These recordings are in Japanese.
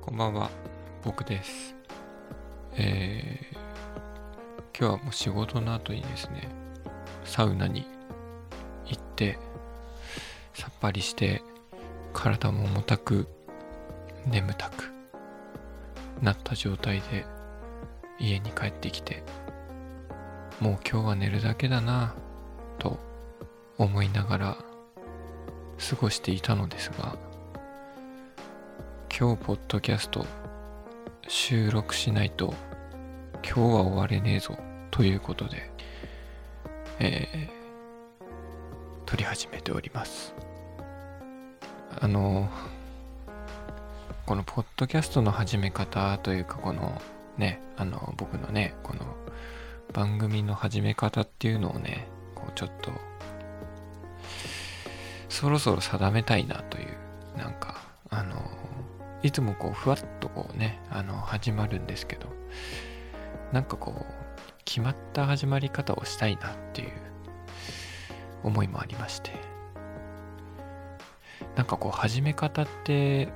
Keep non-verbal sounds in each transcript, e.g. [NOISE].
こんばんは、僕です。えー、今日はもう仕事の後にですね、サウナに行って、さっぱりして、体も重たく、眠たくなった状態で家に帰ってきて、もう今日は寝るだけだなと思いながら過ごしていたのですが、今日ポッドキャスト収録しないと今日は終われねえぞということで、えー、撮り始めております。あの、このポッドキャストの始め方というかこのね、あの僕のね、この番組の始め方っていうのをね、こうちょっとそろそろ定めたいなという、なんか、いつもこう、ふわっとこうね、あの、始まるんですけど、なんかこう、決まった始まり方をしたいなっていう思いもありまして、なんかこう、始め方って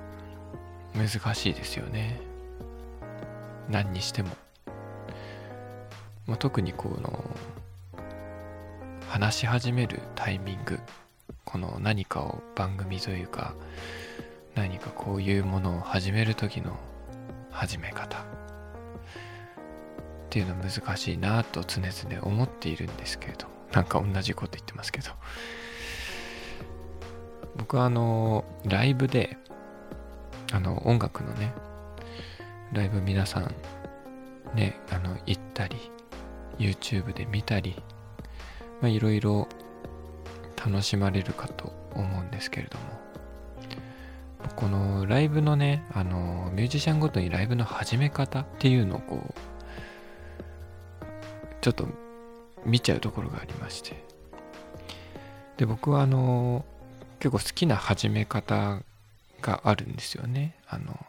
難しいですよね。何にしても。まあ、特にこの、話し始めるタイミングこの何かを番組というか何かこういうものを始める時の始め方。っていうのは難しいなと常々思っているんですけれどなんか同じこと言ってますけど。僕はあのライブであの音楽のねライブ皆さんねあの行ったり YouTube で見たりいろいろ楽しまれるかと思うんですけれども。このライブのねあのミュージシャンごとにライブの始め方っていうのをこうちょっと見ちゃうところがありまして。で僕はあの結構好きな始め方があるんですよね。あの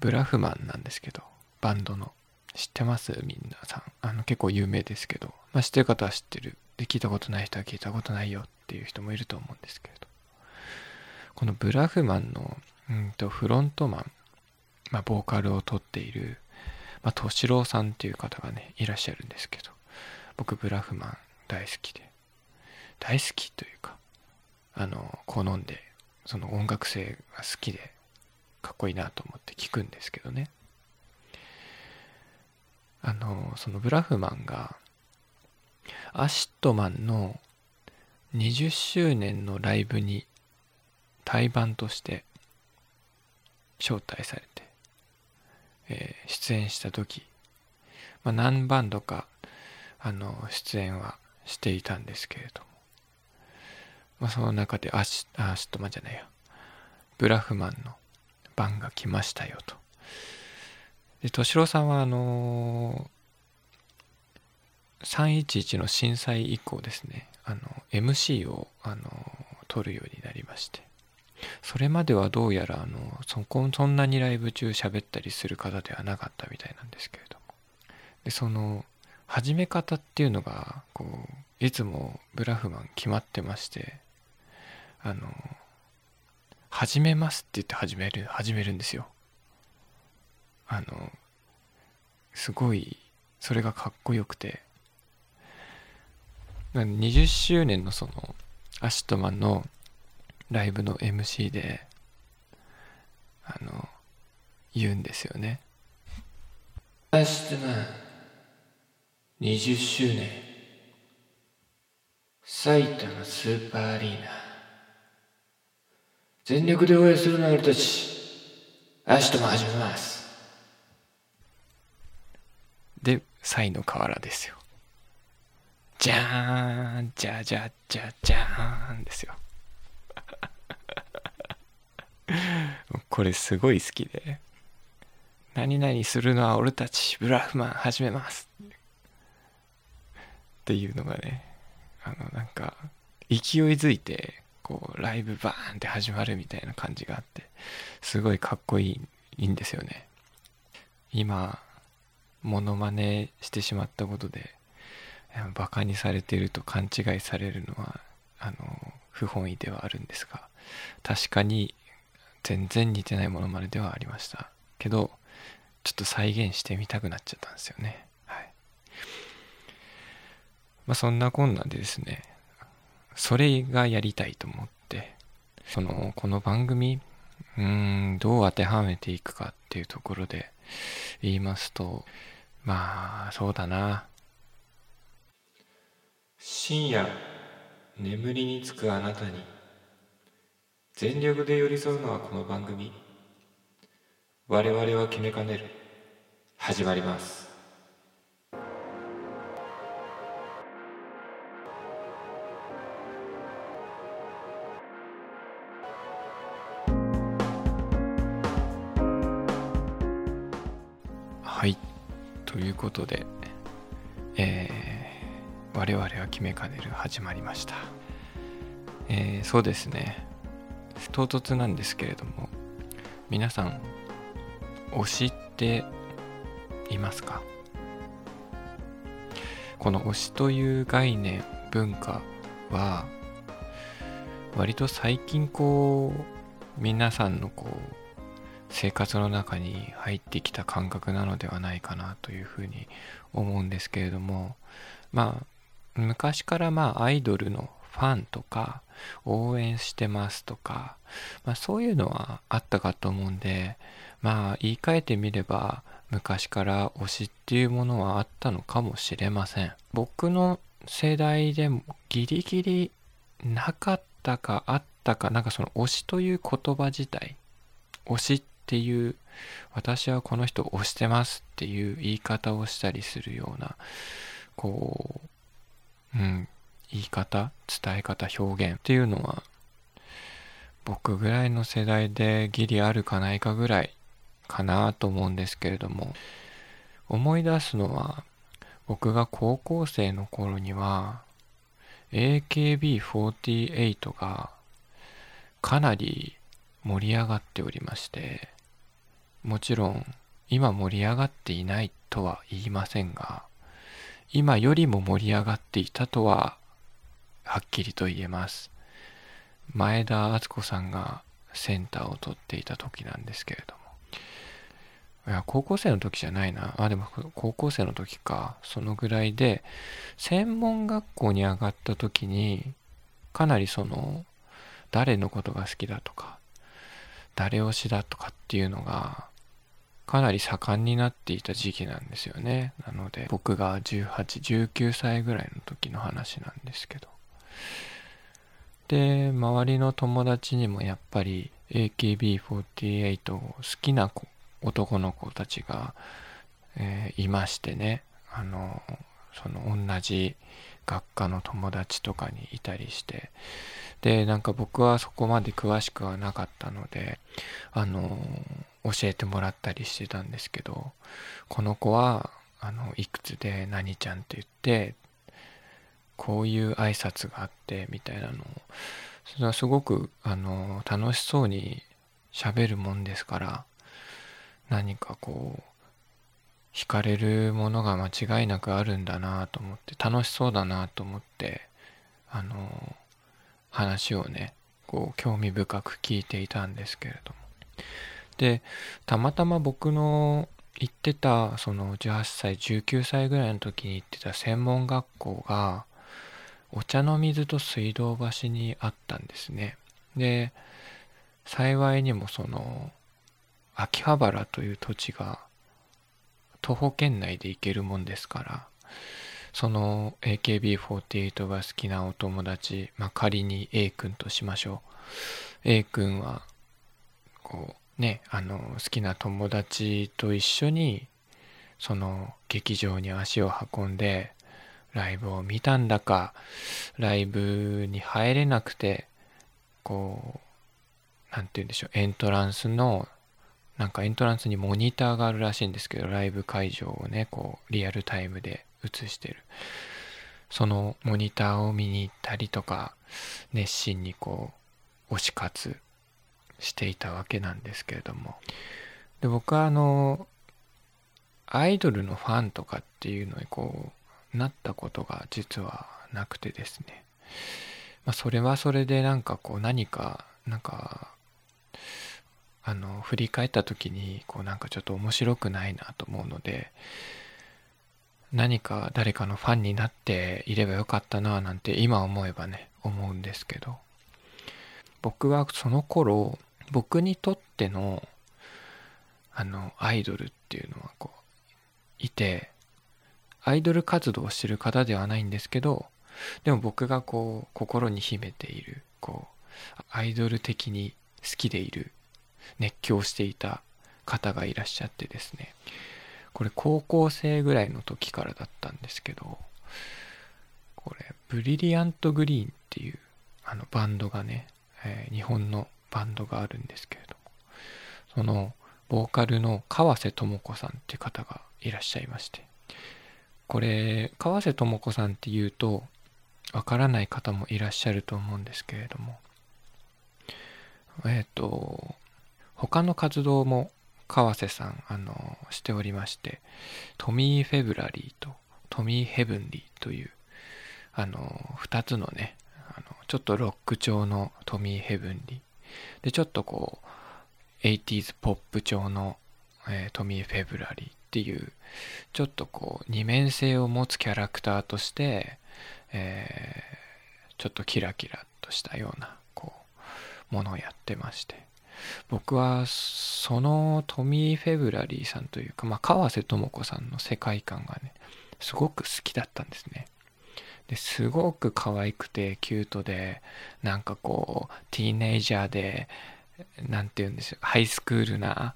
ブラフマンなんですけどバンドの。知ってます？みんなさん。あの結構有名ですけど、まあ、知ってる方は知ってる。で聞いたことない人は聞いたことないよっていう人もいると思うんですけれど。このブラフマンのうんとフロントマン、まあ、ボーカルを取っている、まあ、敏郎さんっていう方がねいらっしゃるんですけど僕ブラフマン大好きで大好きというかあの好んでその音楽性が好きでかっこいいなと思って聞くんですけどね。あのその BRAHMAN が ACIDMAN の20周年のライブに対バンとして招待されて、えー出演した時、まあ、何バンドかあの出演はしていたんですけれども、まあ、その中でアシ ACIDMAN じゃないや BRAHMAN の番が来ましたよと。で敏郎さんはあのー311の震災以降ですねあの MC をあの取るようになりましてそれまではどうやらあのそこそんなにライブ中喋ったりする方ではなかったみたいなんですけれども。でその始め方っていうのがこういつも BRAHMAN 決まってましてあの始めますって言って始める始めるんですよ。あのすごいそれがかっこよくて。20周年のその ACIDMAN のライブの MC であの言うんですよね。 ACIDMAN 20周年。埼玉スーパーアリーナ。全力で応援するの俺たち。 ACIDMAN 始めます。で賽の河原ですよ。じゃーんじゃじゃじゃじゃーんですよこれすごい好きで。何々するのは俺たちブラフマン始めます。っていうのがねあのなんか勢いづいてこうライブバーンって始まるみたいな感じがあってすごいかっこいいいいんですよね。今モノマネしてしまったことでバカにされていると勘違いされるのはあの不本意ではあるんですが確かに全然似てないものまねではありました。けどちょっと再現してみたくなっちゃったんですよね。はい。まあそんなこんなでですねそれがやりたいと思ってそのこの番組うんどう当てはめていくかっていうところで言いますとまあそうだな。深夜眠りにつくあなたに全力で寄り添うのはこの番組。我々は決めかねる。始まります。はい。ということでえー、我々は決めかねる。始まりました。えー、そうですね。唐突なんですけれども皆さん推しっていますか？この推しという概念文化は割と最近こう皆さんのこう生活の中に入ってきた感覚なのではないかなというふうに思うんですけれどもまあ昔からまあアイドルのファンとか応援してますとか、まあ、そういうのはあったかと思うんでまあ言い換えてみれば昔から推しっていうものはあったのかもしれません。僕の世代でもギリギリなかったかあったかなんかその推しという言葉自体推しっていう私はこの人推してますっていう言い方をしたりするようなこう、うん、方伝え方表現っていうのは僕ぐらいの世代でギリあるかないかぐらいかなと思うんですけれども思い出すのは僕が高校生の頃には AKB48 がかなり盛り上がっておりましてもちろん今盛り上がっていないとは言いませんが今よりも盛り上がっていたとははっきりと言えます前田敦子さんがセンターを取っていた時なんですけれどもいや高校生の時じゃないなあでも高校生の時かそのぐらいで専門学校に上がった時にかなりその誰のことが好きだとか誰推しだとかっていうのがかなり盛んになっていた時期なんですよね。なので僕が18、19歳ぐらいの時の話なんですけど。で、周りの友達にもやっぱり AKB48 を好きな子男の子たちが、えー、いましてね。あの、その同じ学科の友達とかにいたりしてでなんか僕はそこまで詳しくはなかったのであの教えてもらったりしてたんですけどこの子はあのいくつで何ちゃんって言ってこういう挨拶があってみたいなの。をそれはすごくあの楽しそうに喋るもんですから何かこう惹かれるものが間違いなくあるんだなと思って楽しそうだなと思ってあの話をねこう興味深く聞いていたんですけれども。でたまたま僕の行ってたその18歳19歳ぐらいの時に行ってた専門学校がお茶の水と水道橋にあったんですね。で幸いにもその秋葉原という土地が徒歩圏内で行けるもんですからその AKB48 が好きなお友達、まあ、仮に A 君としましょう。A 君はこうねあの好きな友達と一緒にその劇場に足を運んでライブを見たんだかライブに入れなくてこう何て言うんでしょうエントランスのなんかエントランスにモニターがあるらしいんですけどライブ会場をねこうリアルタイムで映してる。そのモニターを見に行ったりとか熱心にこう推し活していたわけなんですけれども。で僕はあのアイドルのファンとかっていうのにこうなったことが実はなくてですね、まあ、それはそれでなんかこう何かなんかあの振り返った時にこうなんかちょっと面白くないなと思うので何か誰かのファンになっていればよかったななんて今思えばね思うんですけど。僕はその頃僕にとってのあのアイドルっていうのはこういてアイドル活動をしてる方ではないんですけどでも僕がこう心に秘めているこうアイドル的に好きでいる熱狂していた方がいらっしゃってですね。これ高校生ぐらいの時からだったんですけどこれブリリアントグリーンっていうあのバンドがね、えー、日本のバンドがあるんですけれどもそのボーカルの川瀬智子さんっていう方がいらっしゃいましてこれ川瀬智子さんっていうとわからない方もいらっしゃると思うんですけれども。えっ、ー、と他の活動も川瀬さんあのしておりましてトミー・フェブラリーとトミー・ヘブンリーというあの2つのねあのちょっとロック調のトミー・ヘブンリー。でちょっとこう 80s ポップ調の、えー、トミー・フェブラリー。っていうちょっとこう二面性を持つキャラクターとして、えー、ちょっとキラキラとしたようなこうものをやってまして。僕はそのトミー・フェブラリーさんというか、まあ、川瀬智子さんの世界観がねすごく好きだったんですね。ですごく可愛くてキュートでなんかこうティーネイジャーで何て言うんですよハイスクールな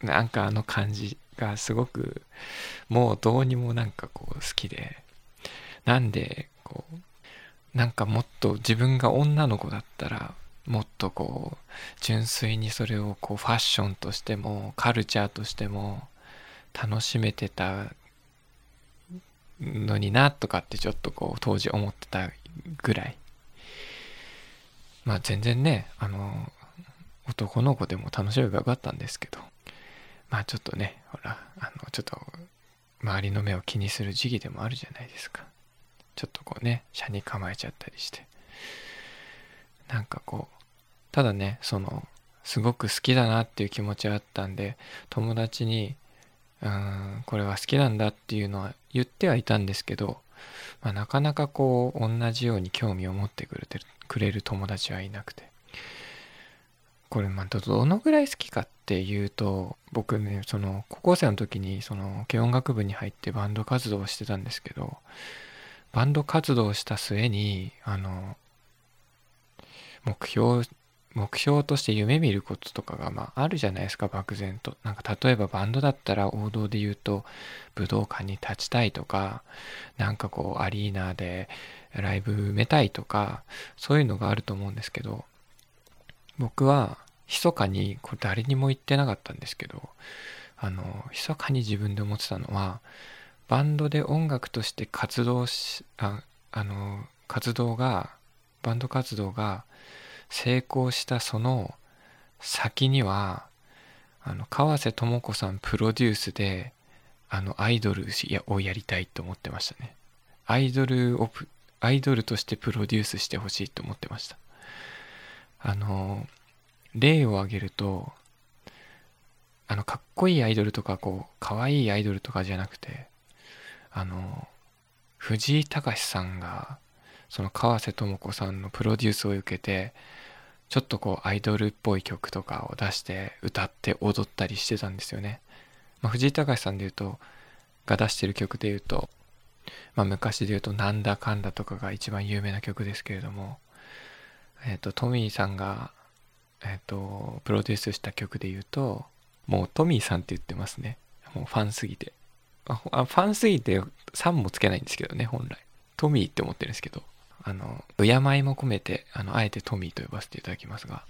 なんかあの感じがすごくもうどうにもなんかこう好きでなんでこうなんかもっと自分が女の子だったらもっとこう純粋にそれをこうファッションとしてもカルチャーとしても楽しめてたのになとかってちょっとこう当時思ってたぐらい。まあ全然ねあの男の子でも楽しめばよかったんですけど。まあちょっとねほらあのちょっと周りの目を気にする時期でもあるじゃないですか。ちょっとこうね車に構えちゃったりして。なんかこうただねそのすごく好きだなっていう気持ちはあったんで友達にうんこれは好きなんだっていうのは言ってはいたんですけど、まあ、なかなかこう同じように興味を持ってくれてるくれる友達はいなくて。これまあどのぐらい好きかっていうと僕ねその高校生の時にその軽音楽部に入ってバンド活動をしてたんですけどバンド活動した末にあの目標目標として夢見ることとかがまああるじゃないですか漠然と。なんか例えばバンドだったら王道で言うと武道館に立ちたいとかなんかこうアリーナでライブ埋めたいとかそういうのがあると思うんですけど僕は密かにこれ誰にも言ってなかったんですけどあの密かに自分で思ってたのはバンドで音楽として活動しああの活動がバンド活動が成功したその先にはあの川瀬智子さんプロデュースであのアイドルをやりたいと思ってましたね。アイドルをアイドルとしてプロデュースしてほしいと思ってました。あの例を挙げるとあのかっこいいアイドルとかこうかわいいアイドルとかじゃなくてあの藤井隆さんがその川瀬智子さんのプロデュースを受けてちょっとこうアイドルっぽい曲とかを出して歌って踊ったりしてたんですよね、まあ、藤井隆さんで言うとが出してる曲で言うと、まあ、昔で言うと「なんだかんだ」とかが一番有名な曲ですけれども、えっ、ー、とトミーさんが、えっ、ー、とプロデュースした曲で言うともうトミーさんって言ってますね。もうファンすぎて。あファンすぎて3もつけないんですけどね本来。トミーって思ってるんですけど。あの、敬いも込めて、あの、あえてトミーと呼ばせていただきますが、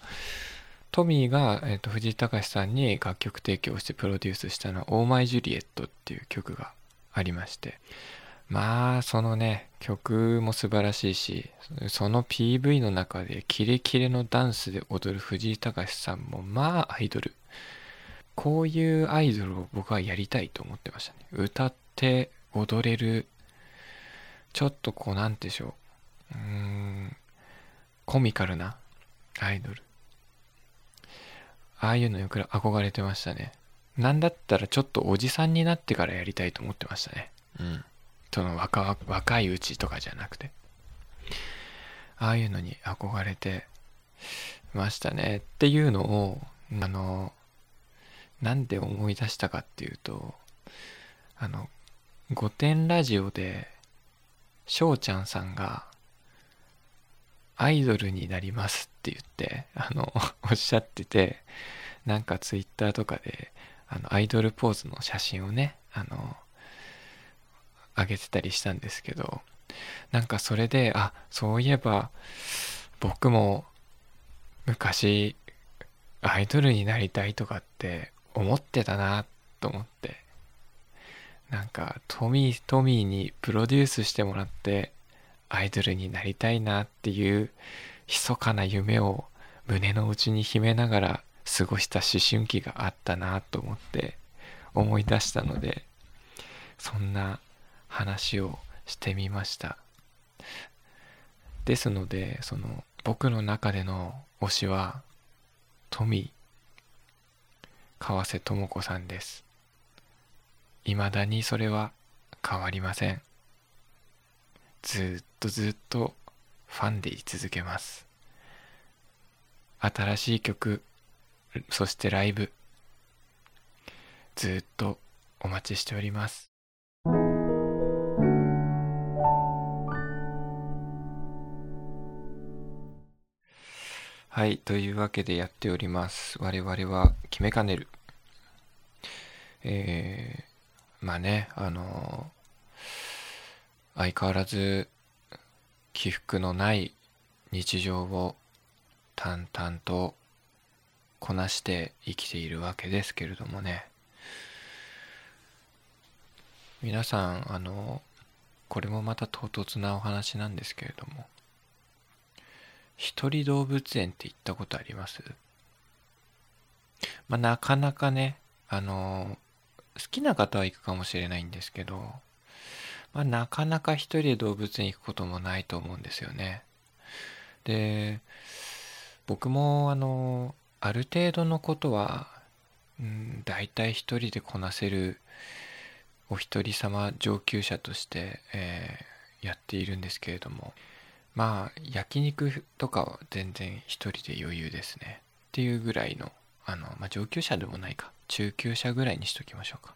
トミーが、えーと、藤井隆さんに楽曲提供してプロデュースしたのは「オーマイ・ジュリエット」っていう曲がありまして。まあそのね曲も素晴らしいしその PV の中でキレキレのダンスで踊る藤井隆さんもまあアイドル。こういうアイドルを僕はやりたいと思ってましたね。歌って踊れるちょっとこうなんでしょう。うーんコミカルなアイドル。ああいうのよく憧れてましたね。なんだったらちょっとおじさんになってからやりたいと思ってましたね。うん。その若若いうちとかじゃなくて。ああいうのに憧れてましたねっていうのをあのなんで思い出したかっていうとあの「御殿ラジオ」で翔ちゃんさんがアイドルになりますって言ってあの [LAUGHS] おっしゃっててなんかツイッターとかであのアイドルポーズの写真をねあの上げてたりしたんですけどなんかそれであそういえば僕も昔アイドルになりたいとかって思ってたなと思ってなんかトミートミーにプロデュースしてもらってアイドルになりたいなっていう密かな夢を胸の内に秘めながら過ごした思春期があったなと思って思い出したのでそんな話をしてみました。ですのでその僕の中での推しは富川瀬智子さんです。未だにそれは変わりません。ずっとずっとファンでい続けます。新しい曲そしてライブ。ずっとお待ちしております。はい。というわけでやっております。我々は決めかねる。えー、まあね、あのー、相変わらず起伏のない日常を淡々とこなして生きているわけですけれどもね。皆さん、あの、これもまた唐突なお話なんですけれども、一人動物園って行ったことあります？まあ、なかなかね、あの好きな方は行くかもしれないんですけど、まあ、なかなか一人で動物園行くこともないと思うんですよね。で、僕も、あのある程度のことは、うん、大体一人でこなせるお一人様上級者として、えー、やっているんですけれども、まあ焼肉とかは全然一人で余裕ですね。っていうぐらいのあの、まあ、上級者でもないか。中級者ぐらいにしときましょうか。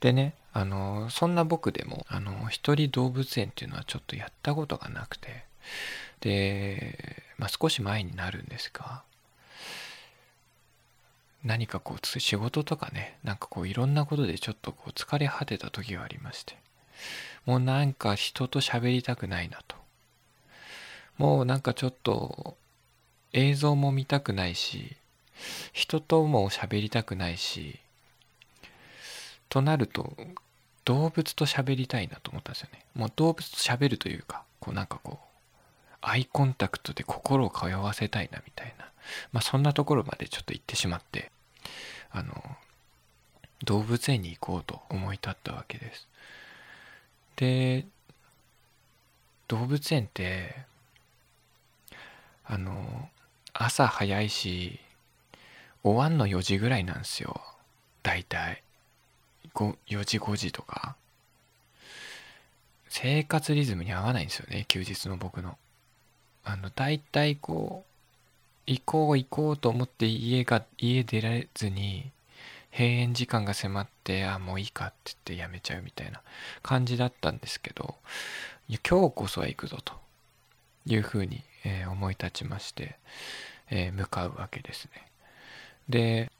でねあのそんな僕でもあの一人動物園っていうのはちょっとやったことがなくて。で、まあ、少し前になるんですが何かこう仕事とかねなんかこういろんなことでちょっとこう疲れ果てた時がありまして。もうなんか人と喋りたくないなと。もうなんかちょっと映像も見たくないし人とも喋りたくないしとなると動物と喋りたいなと思ったんですよね。もう動物と喋るというかこうなんかこうアイコンタクトで心を通わせたいなみたいな。まあそんなところまでちょっと行ってしまってあの動物園に行こうと思い立ったわけです。で動物園ってあの朝早いし終わんの4時ぐらいなんですよ。大体。4時5時とか。生活リズムに合わないんですよね休日の僕の。あの大体こう行こう行こうと思って家が家出られずに閉園時間が迫ってあもういいかって言ってやめちゃうみたいな感じだったんですけど今日こそは行くぞというふうにえー、思い立ちまして、えー、向かうわけですね。で、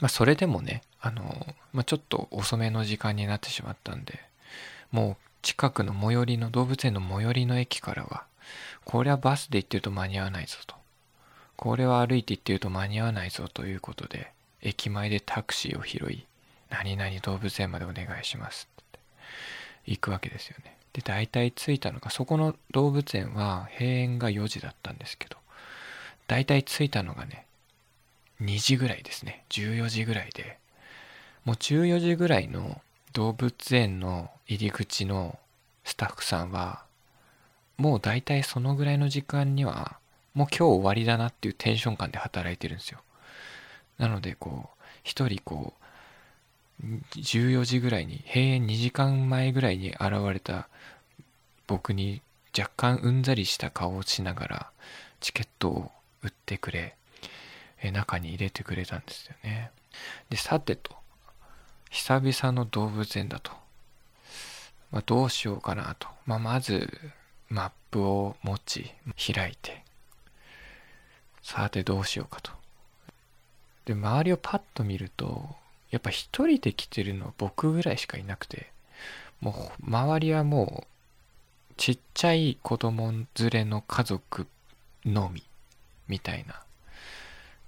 まあ、それでもね、あの、まあ、ちょっと遅めの時間になってしまったんで、もう近くの最寄りの動物園の最寄りの駅からは、これはバスで行ってると間に合わないぞと。これは歩いて行ってると間に合わないぞということで、駅前でタクシーを拾い、何々動物園までお願いしますって行くわけですよね。で大体着いたのがそこの動物園は閉園が4時だったんですけど大体着いたのがね2時ぐらいですね。14時ぐらいで。もう14時ぐらいの動物園の入り口のスタッフさんはもう大体そのぐらいの時間にはもう今日終わりだなっていうテンション感で働いてるんですよ。なのでこう一人こう14時ぐらいに閉園2時間前ぐらいに現れた僕に若干うんざりした顔をしながらチケットを売ってくれ中に入れてくれたんですよね。でさてと。久々の動物園だと、まあ、どうしようかなと、まあ、まずマップを持ち開いて。さてどうしようかと。で周りをパッと見るとやっぱ一人で来てるのは僕ぐらいしかいなくてもう周りはもうちっちゃい子供連れの家族のみみたいな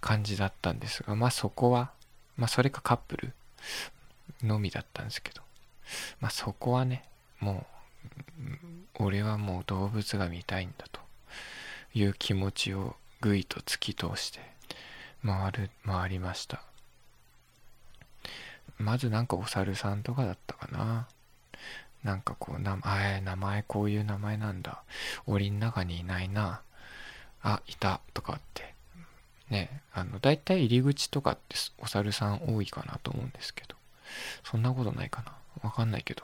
感じだったんですがまあそこはまあそれかカップルのみだったんですけどまあそこはねもう俺はもう動物が見たいんだという気持ちをぐいと突き通して回る回りました。まずなんかお猿さんとかだったかな。なんかこう名前名前こういう名前なんだ。檻の中にいないな。あいた。とかって。ねあの大体入り口とかってお猿さん多いかなと思うんですけど。そんなことないかな。わかんないけど、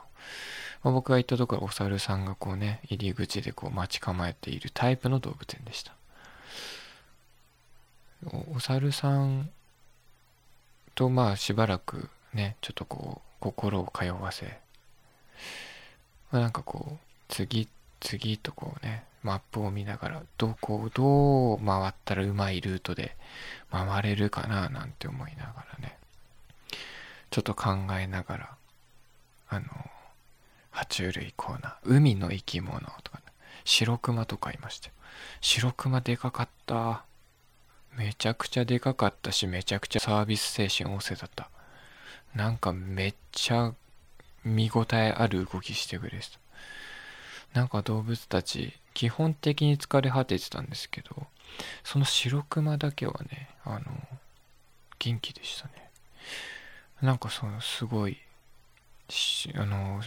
まあ、僕が行ったところお猿さんがこうね入り口でこう待ち構えているタイプの動物園でした。お猿さんとまあしばらくねちょっとこう心を通わせ、ま、なんかこう次次とこうねマップを見ながらどこをどう回ったらうまいルートで回れるかななんて思いながらね。ちょっと考えながらあの爬虫類コーナー海の生き物とか、ね、白熊とかいましたよ。白熊でかかった。めちゃくちゃでかかったしめちゃくちゃサービス精神旺盛だった。なんかめっちゃ見応えある動きしてくれてた。なんか動物たち基本的に疲れ果ててたんですけどその白熊だけはねあの元気でしたね。なんかそのすごいあの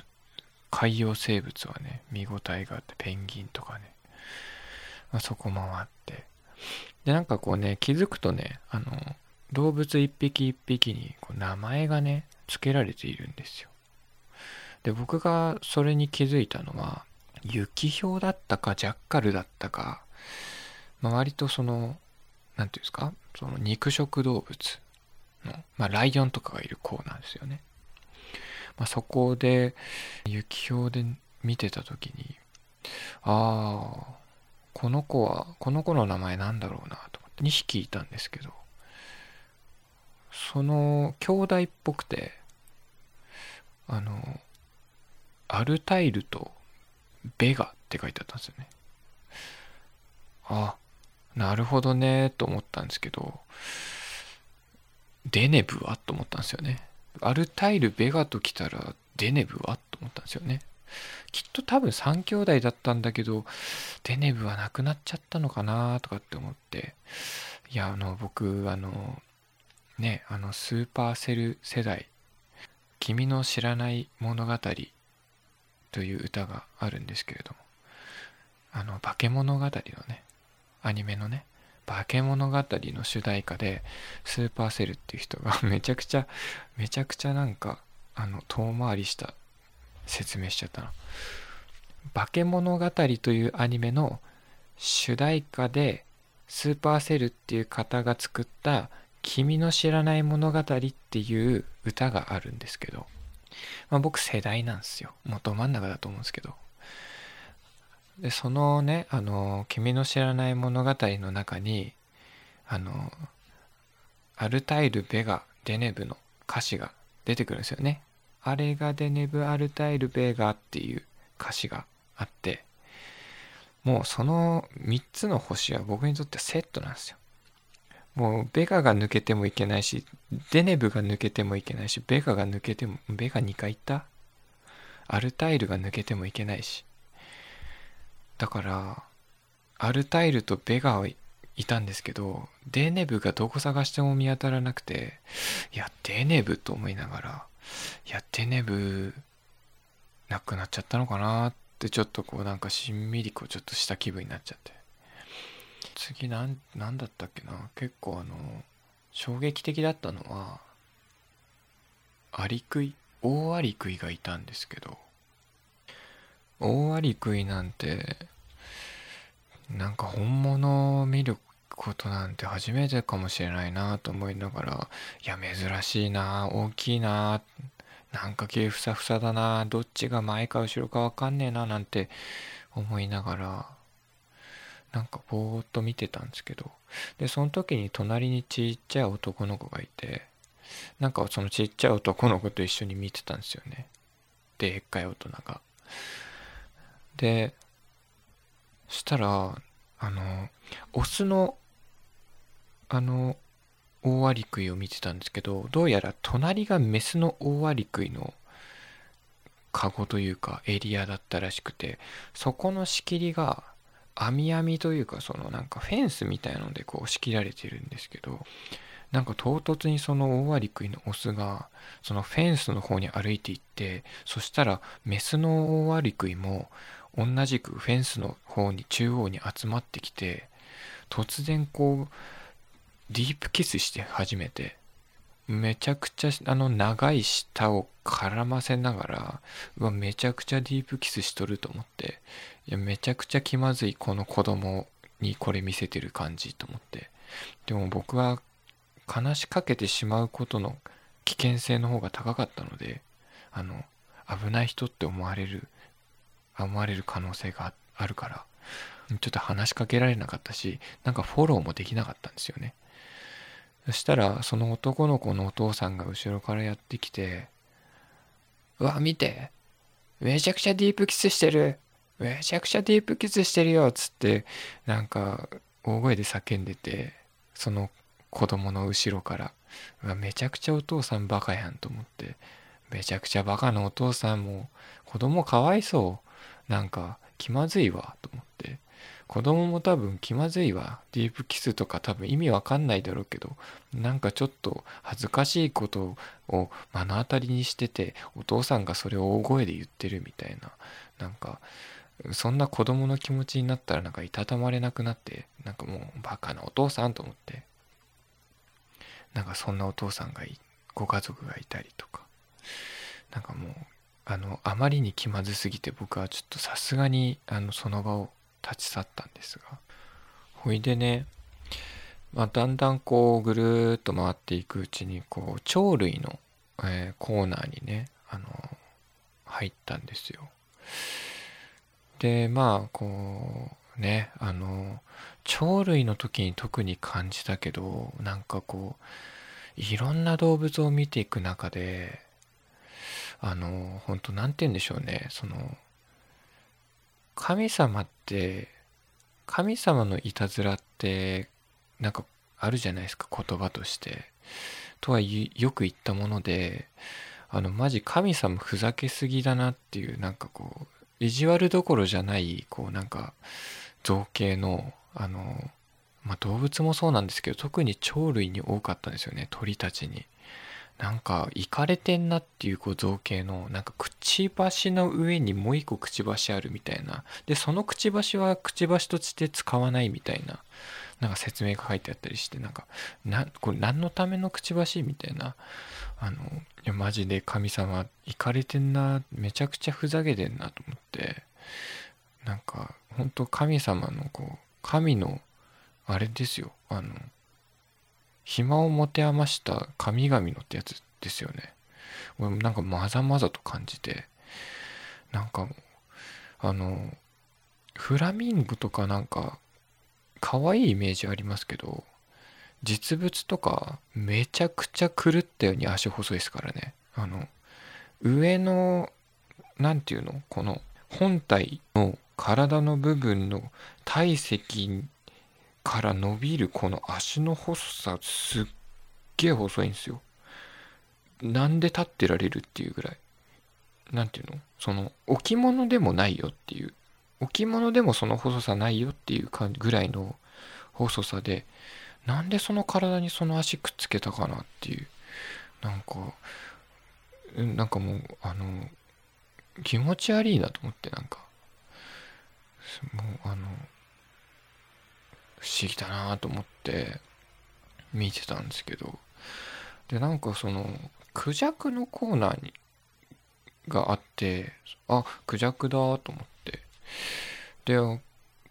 海洋生物はね見応えがあってペンギンとかね、まあ、そこ回って。でなんかこうね気づくとねあの動物一匹一匹にこう名前がね付けられているんですよ。で僕がそれに気づいたのは雪氷だったかジャッカルだったか、まあ、割とその何ていうんですかその肉食動物の、まあ、ライオンとかがいるコーナーですよね、まあ、そこで雪氷で見てた時にああこの子はこの子の名前なんだろうなと思って2匹いたんですけどその兄弟っぽくてあのアルタイルとベガって書いてあったんですよね。あ、なるほどねと思ったんですけど、デネブは？と思ったんですよね。アルタイル、ベガと来たらデネブは？と思ったんですよね。きっと多分3兄弟だったんだけど、デネブはなくなっちゃったのかなとかって思って、いや、あの、僕、あの、ね、あの、スーパーセル世代、君の知らない物語という歌があるんですけれどもあの化け物語のねアニメのね化け物語の主題歌でスーパーセルっていう人が [LAUGHS] めちゃくちゃめちゃくちゃなんかあの遠回りした説明しちゃったな。化け物語というアニメの主題歌でスーパーセルっていう方が作った「君の知らない物語」っていう歌があるんですけどまあ、僕世代なんですよ。もうど真ん中だと思うんですけど。で、そのね、あの、君の知らない物語の中に、あの、アルタイル・ベガ・デネブの歌詞が出てくるんですよね。あれがデネブ・アルタイル・ベガっていう歌詞があって、もうその3つの星は僕にとってセットなんですよ。もうベガが抜けてもいけないし、デネブが抜けてもいけないし、ベガが抜けても、ベガ2回行った？アルタイルが抜けてもいけないし。だから、アルタイルとベガはいたんですけど、デネブがどこ探しても見当たらなくて、いや、デネブと思いながら、いや、デネブ、なくなっちゃったのかなってちょっとこうなんかしんみりこうちょっとした気分になっちゃって。次なん、なんだったっけな。結構あの、衝撃的だったのはアリクイ大アリクイがいたんですけど。大アリクイなんてなんか本物を見ることなんて初めてかもしれないなと思いながらいや珍しいな大きいななんか毛ふさふさだなどっちが前か後ろか分かんねえななんて思いながらなんかぼーっと見てたんですけどでその時に隣にちっちゃい男の子がいてなんかそのちっちゃい男の子と一緒に見てたんですよね。でっかい大人が。でそしたらあのオスのあのオオアリクイを見てたんですけどどうやら隣がメスのオオアリクイのカゴというかエリアだったらしくてそこの仕切りが網網というかそのなんかフェンスみたいのでこう仕切られてるんですけどなんか唐突にそのオオアリクイのオスがそのフェンスの方に歩いていってそしたらメスのオオアリクイも同じくフェンスの方に中央に集まってきて突然こうディープキスして始めてめちゃくちゃあの長い舌を絡ませながらうわめちゃくちゃディープキスしとると思っていやめちゃくちゃ気まずいこの子供にこれ見せてる感じと思って。でも僕は話しかけてしまうことの危険性の方が高かったのであの危ない人って思われる思われる可能性があるからちょっと話しかけられなかったしなんかフォローもできなかったんですよね。そしたらその男の子のお父さんが後ろからやってきてうわ見てめちゃくちゃディープキスしてる。めちゃくちゃディープキスしてるよっつってなんか大声で叫んでてその子供の後ろからめちゃくちゃお父さんバカやんと思ってめちゃくちゃバカなお父さんも子供かわいそうなんか気まずいわと思って子供も多分気まずいわディープキスとか多分意味わかんないだろうけどなんかちょっと恥ずかしいことを目の当たりにしててお父さんがそれを大声で言ってるみたいななんかそんな子供の気持ちになったらなんかいたたまれなくなってなんかもうバカなお父さんと思って。なんかそんなお父さんがいご家族がいたりとか。なんかもうあのあまりに気まずすぎて僕はちょっとさすがにあのその場を立ち去ったんですが。ほいでね、まあ、だんだんこうぐるっと回っていくうちにこう鳥類の、えー、コーナーにねあの入ったんですよ。でまあこうねあの鳥類の時に特に感じたけどなんかこういろんな動物を見ていく中であの本当なんて言うんでしょうねその神様って神様のいたずらってなんかあるじゃないですか言葉として。とはよく言ったものであのマジ神様ふざけすぎだなっていうなんかこう意地悪どころじゃないこうなんか造形のあのまあ動物もそうなんですけど特に鳥類に多かったんですよね鳥たちに。なんかいかれてんなっていうこう造形のなんかくちばしの上にもう一個くちばしあるみたいなでそのくちばしはくちばしとして使わないみたいななんか説明が書いてあったりしてなんかなこれ何のためのくちばしみたいな。あのいやマジで神様いかれてんなめちゃくちゃふざけてんなと思って。なんか本当神様のこう神のあれですよ。あの暇を持て余した神々のってやつですよね。俺もなんかまざまざと感じて、なんか、あの、フラミンゴとかなんか、可愛いイメージありますけど、実物とかめちゃくちゃ狂ったように足細いですからね。あの、上の、何て言うの？この本体の体の部分の体積から伸びるこの足の細さすっげえ細いんですよ。なんで立ってられるっていうぐらい。なんていうの？その置物でもないよっていう。置物でもその細さないよっていうぐらいの細さで、なんでその体にその足くっつけたかなっていう。なんか、なんかもう、あの、気持ち悪いなと思って、なんか、もう、あの、不思議だなと思って見てたんですけど。でなんかそのクジャクのコーナーにがあってあクジャクだと思って。で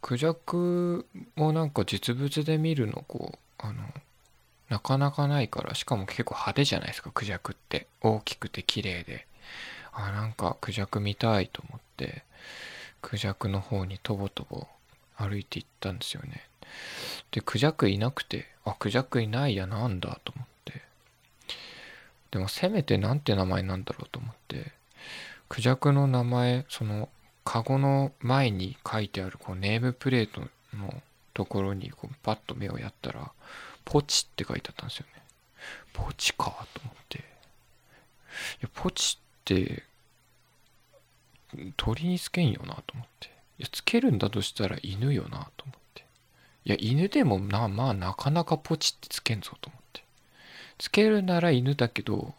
クジャクもなんか実物で見るのこうあのなかなかないからしかも結構派手じゃないですかクジャクって。大きくて綺麗で。あなんかクジャク見たいと思ってクジャクの方にとぼとぼ歩いて行ったんですよね。でクジャクいなくてあクジャクいないやなんだと思って。でもせめて何て名前なんだろうと思ってクジャクの名前そのカゴの前に書いてあるこうネームプレートのところにこうパッと目をやったらポチって書いてあったんですよね。ポチかと思って。いやポチって鳥につけんよなと思って。いやつけるんだとしたら犬よなと思って。いや犬でもなまあなかなかポチってつけんぞと思って。つけるなら犬だけど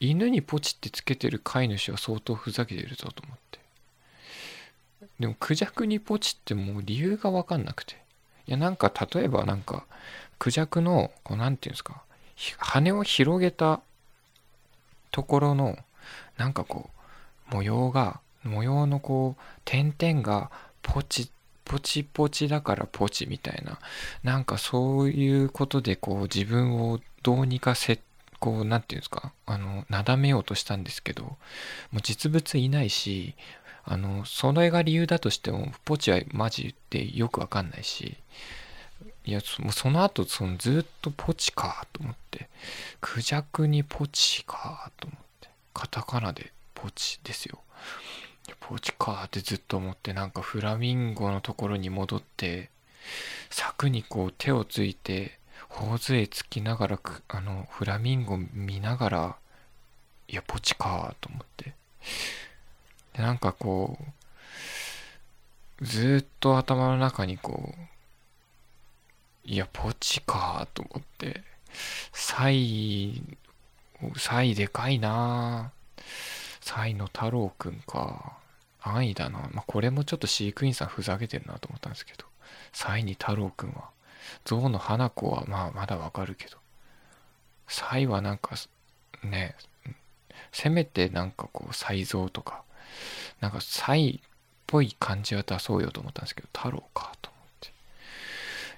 犬にポチってつけてる飼い主は相当ふざけてるぞと思って。でもクジャクにポチってもう理由が分かんなくて。いやなんか例えばなんかクジャクのこうなんていうんですか羽を広げたところのなんかこう模様が模様のこう点々がポチポチポチだからポチみたいななんかそういうことでこう自分をどうにかせこう何て言うんですかあのなだめようとしたんですけどもう実物いないしあのそれが理由だとしてもポチはマジでよくわかんないしいやもうその後そのずっとポチかと思ってクジャクにポチかと思ってカタカナでポチですよ。ポチかってずっと思ってなんかフラミンゴのところに戻って柵にこう手をついて頬杖つきながらあのフラミンゴ見ながらいやポチかと思って。でなんかこうずっと頭の中にこういやポチかと思ってサイサイでかいなサイの太郎くんか安易だな。まあこれもちょっと飼育員さんふざけてるなと思ったんですけどサイに太郎くんは象の花子はまあまだわかるけどサイはなんかねせめてなんかこう才蔵とかなんかサイっぽい感じは出そうよと思ったんですけど、太郎かと思って。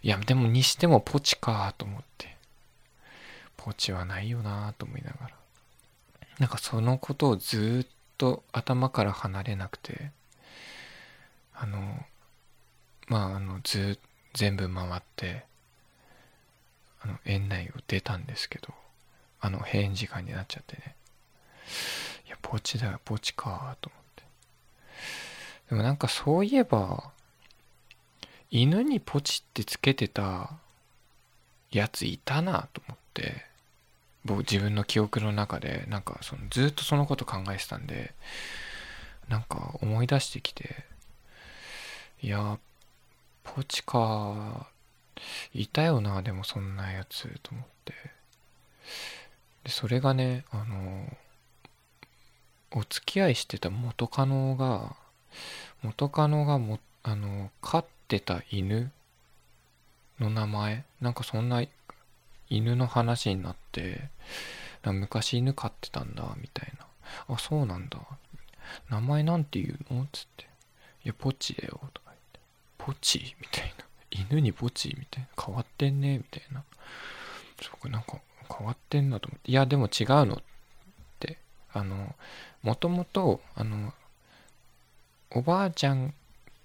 いや、でもにしてもポチかと思って。ポチはないよなと思いながら。なんかそのことをずっと頭から離れなくて、あの、まあ、あの、ず、全部回って、あの、園内を出たんですけど、あの、閉園時間になっちゃってね。いや、ポチだよ、ポチかと思って。でもなんかそういえば、犬にポチってつけてたやついたなと思って、僕自分の記憶の中で、なんかそのずっとそのこと考えてたんで、なんか思い出してきて、いや、ポチか、いたよな、でもそんなやつと思って。で、それがね、あの、お付き合いしてた元カノが、元カノがも、あの、飼ってた犬の名前なんかそんな犬の話になって、昔犬飼ってたんだ、みたいな。あ、そうなんだ。名前なんて言うの？つって。いや、ポチだよ、とか言って。ポチ？みたいな。犬にポチ？みたいな。変わってんね、みたいな。そこなんか変わってんなと思って。いや、でも違うのって。あの、もともと、あの、おばあちゃん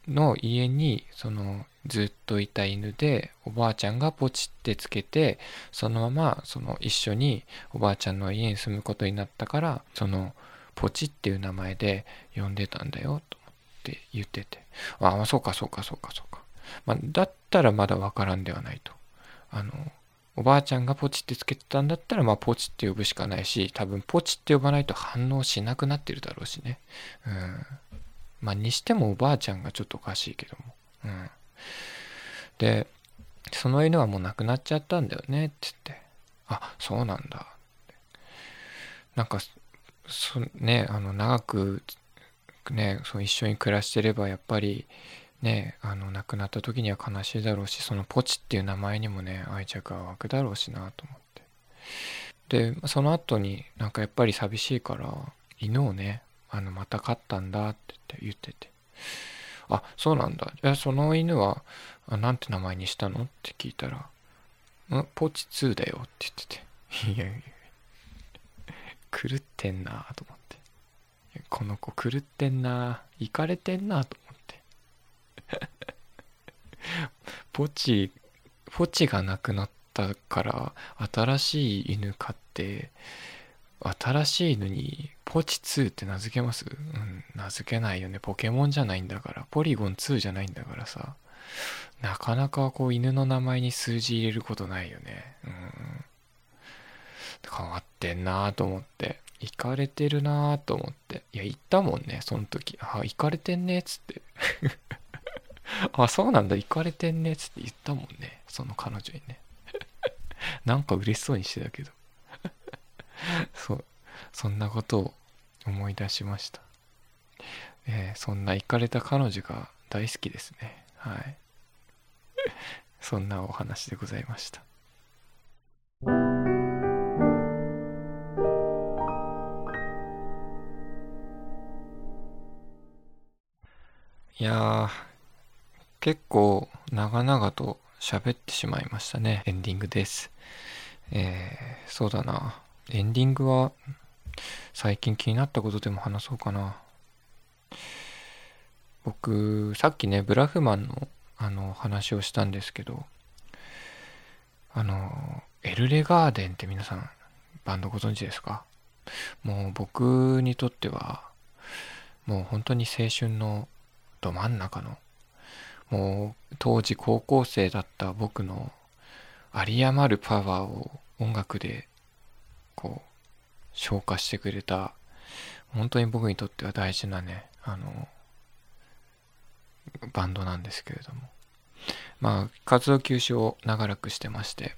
の家にそのずっといた犬でおばあちゃんがポチってつけてそのままその一緒におばあちゃんの家に住むことになったからそのポチっていう名前で呼んでたんだよと思って言ってて。ああそうかそうかそうかそうか、まあ、だったらまだわからんではないと。あのおばあちゃんがポチってつけてたんだったらまあポチって呼ぶしかないし多分ポチって呼ばないと反応しなくなってるだろうしね。うん。まあにしてもおばあちゃんがちょっとおかしいけども。うん。で、その犬はもう亡くなっちゃったんだよねって言って。あ、そうなんだ。なんか、そね、あの、長く、ね、そう一緒に暮らしてればやっぱりねあの亡くなった時には悲しいだろうしそのポチっていう名前にもね愛着が湧くだろうしなと思ってでその後になんかやっぱり寂しいから犬をねあのまた飼ったんだって言っててあそうなんだ。じゃあその犬はあなんて名前にしたのって聞いたらん？ポチ2だよって言ってて。いやいや狂ってんなと思って。この子狂ってんな行かれてんなと思って。[LAUGHS] ポチポチがなくなったから新しい犬飼って新しい犬にポチ2って名付けます？うん名付けないよね。ポケモンじゃないんだから。ポリゴン2じゃないんだからさ。なかなかこう犬の名前に数字入れることないよね。うん。変わってんなと思って。行かれてるなと思って。いや行ったもんねその時。あ行かれてんねっつって。[LAUGHS] あそうなんだ。行かれてんねっつって言ったもんねその彼女にね。[LAUGHS] なんか嬉しそうにしてたけど。[LAUGHS] そうそんなことを思い出しました、えー、そんな行かれた彼女が大好きですねはい [LAUGHS] そんなお話でございましたいや結構長々と喋ってしまいましたね。エンディングです。えー、そうだな。エンディングは最近気になったことでも話そうかな。僕、さっきね、ブラフマンのあの話をしたんですけど、あの、エルレガーデンって皆さんバンドご存知ですか？もう僕にとっては、もう本当に青春のど真ん中のもう当時高校生だった僕の有り余るパワーを音楽でこう消化してくれた本当に僕にとっては大事なねあのバンドなんですけれども。まあ活動休止を長らくしてまして。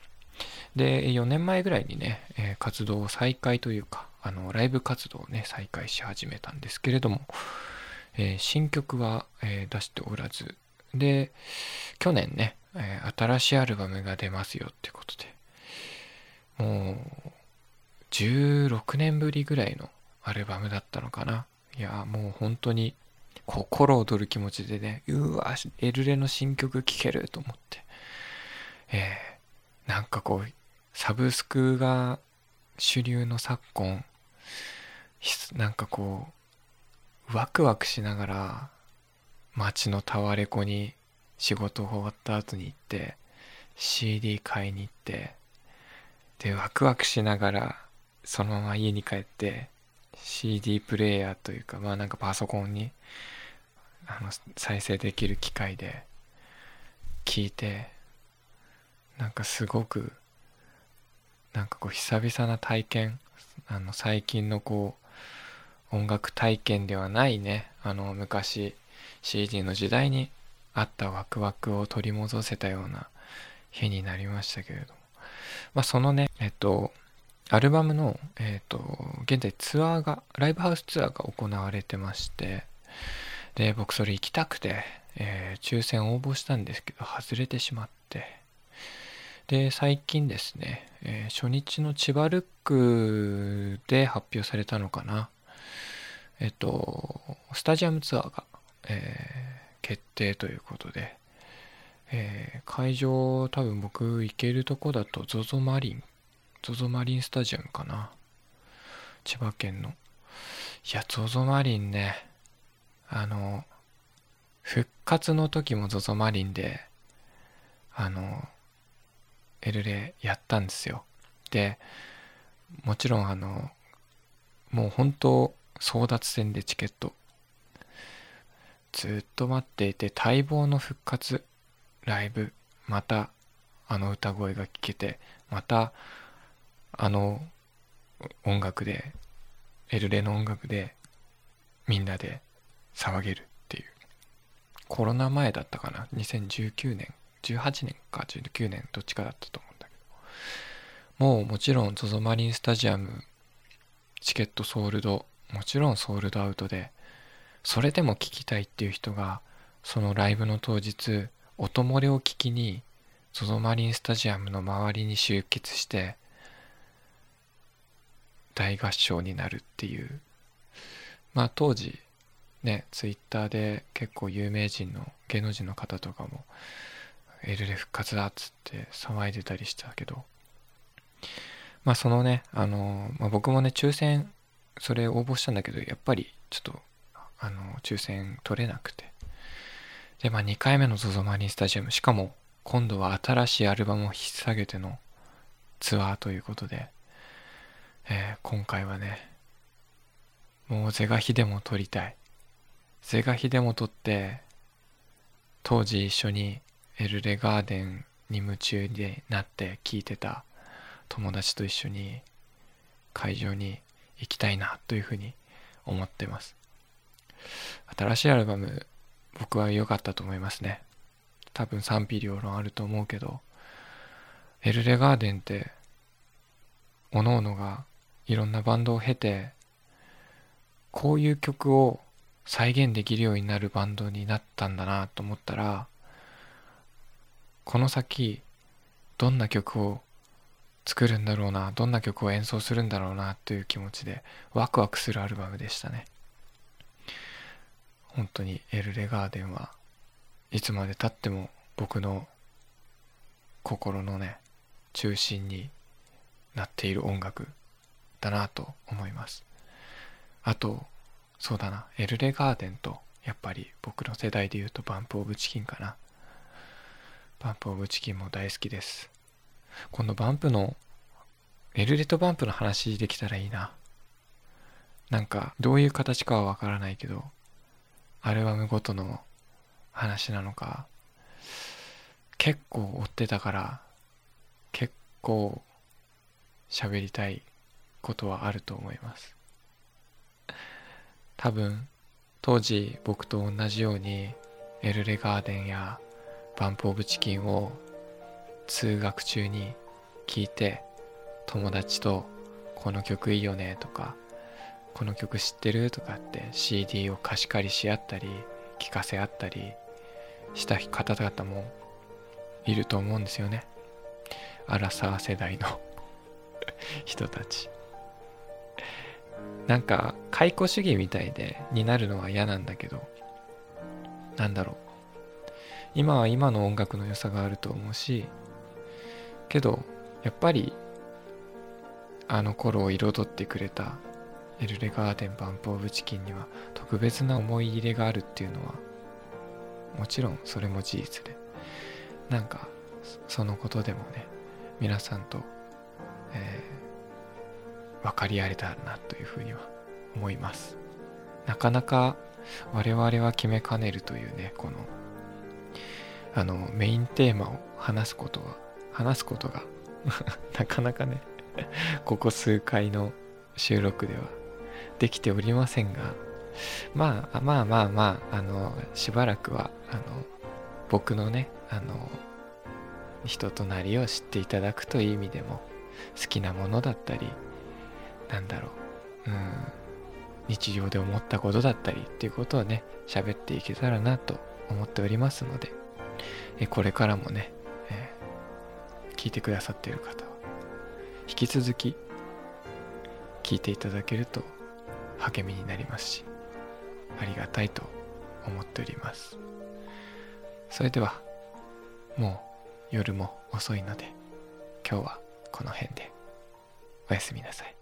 で4年前ぐらいにね、え、活動を再開というかあのライブ活動をね再開し始めたんですけれどもえー、新曲は、えー、出しておらず、で、去年ね、えー、新しいアルバムが出ますよってことで、もう、16年ぶりぐらいのアルバムだったのかな。いや、もう本当に心躍る気持ちでね、うわ、エルレの新曲聴けると思って、えー、なんかこう、サブスクが主流の昨今、なんかこう、ワクワクしながら街のタワレコに仕事終わった後に行って CD 買いに行ってでワクワクしながらそのまま家に帰って CD プレイヤーというかまあなんかパソコンにあの再生できる機械で聞いてなんかすごくなんかこう久々な体験あの最近のこう音楽体験ではないねあの昔 CD の時代にあったワクワクを取り戻せたような日になりましたけれども。まあそのねえっとアルバムのえっと現在ツアーがライブハウスツアーが行われてましてで僕それ行きたくて、えー、抽選応募したんですけど外れてしまって。で最近ですね、えー、初日の千葉ルックで発表されたのかな。えっと、スタジアムツアーが、えー、決定ということで、えー、会場多分僕行けるとこだと ZOZO マリン ZOZO マリンスタジアムかな。千葉県の。いや ZOZO マリンね。あの復活の時も ZOZO マリンであのエルレやったんですよ。でもちろんあのもう本当争奪戦でチケット。ずっと待っていて待望の復活ライブまたあの歌声が聞けてまたあの音楽でエルレの音楽でみんなで騒げるっていう。コロナ前だったかな？2019年。18年か19年どっちかだったと思うんだけど。もうもちろん ZOZO マリンスタジアムチケットソールドもちろんソールドアウトでそれでも聞きたいっていう人がそのライブの当日音漏れを聞きに ZOZO マリンスタジアムの周りに集結して大合唱になるっていう。まあ当時ねツイッターで結構有名人の芸能人の方とかもエルレ復活だっつって騒いでたりしたけど。まあそのねあの、まあ、僕もね抽選それ応募したんだけどやっぱりちょっとあの抽選取れなくて。でまあ2回目の ZOZO マリンスタジアムしかも今度は新しいアルバムを引っ提げてのツアーということで、えー、今回はねもう是が非でも撮りたい。是が非でも撮って当時一緒にエルレガーデンに夢中になって聴いてた友達と一緒に会場に行きたいなというふうに思ってます。新しいアルバム僕は良かったと思いますね。多分賛否両論あると思うけどエルレガーデンって各々がいろんなバンドを経てこういう曲を再現できるようになるバンドになったんだなと思ったらこの先どんな曲を作るんだろうなどんな曲を演奏するんだろうなという気持ちでワクワクするアルバムでしたね。本当にエルレガーデンはいつまでたっても僕の心のね中心になっている音楽。だなと思います。あとそうだな。エルレガーデンとやっぱり僕の世代で言うとバンプオブチキンかな。バンプオブチキンも大好きです。今度バンプのエルレとバンプの話できたらいいな。なんかどういう形かはわからないけどアルバムごとの話なのか結構追ってたから結構喋りたい。ことはあると思います。多分当時僕と同じようにエルレガーデンやバンプオブチキンを通学中に聞いて友達とこの曲いいよねとかこの曲知ってるとかって CD を貸し借りし合ったり聞かせ合ったりした方々もいると思うんですよね。アラサー世代の人たち。なんか解雇主義みたいでになるのは嫌なんだけどなんだろう。今は今の音楽の良さがあると思うしけどやっぱりあの頃を彩ってくれたエルレガーデンバンプオブチキンには特別な思い入れがあるっていうのはもちろんそれも事実で。なんかそのことでもね皆さんと、えー、分かり合えたらなというふうには思います。なかなか我々は決めかねるというねこのあのメインテーマを話すことは話すことが [LAUGHS] なかなかねここ数回の収録ではできておりませんがまあまあまあまああのしばらくはあの僕のねあの人となりを知っていただくという意味でも好きなものだったりなんだろう。うん。日常で思ったことだったりっていうことをね喋っていけたらなと思っておりますのでえこれからもね聞いてくださっている方は引き続き聞いていただけると励みになりますしありがたいと思っております。それではもう夜も遅いので今日はこの辺でおやすみなさい。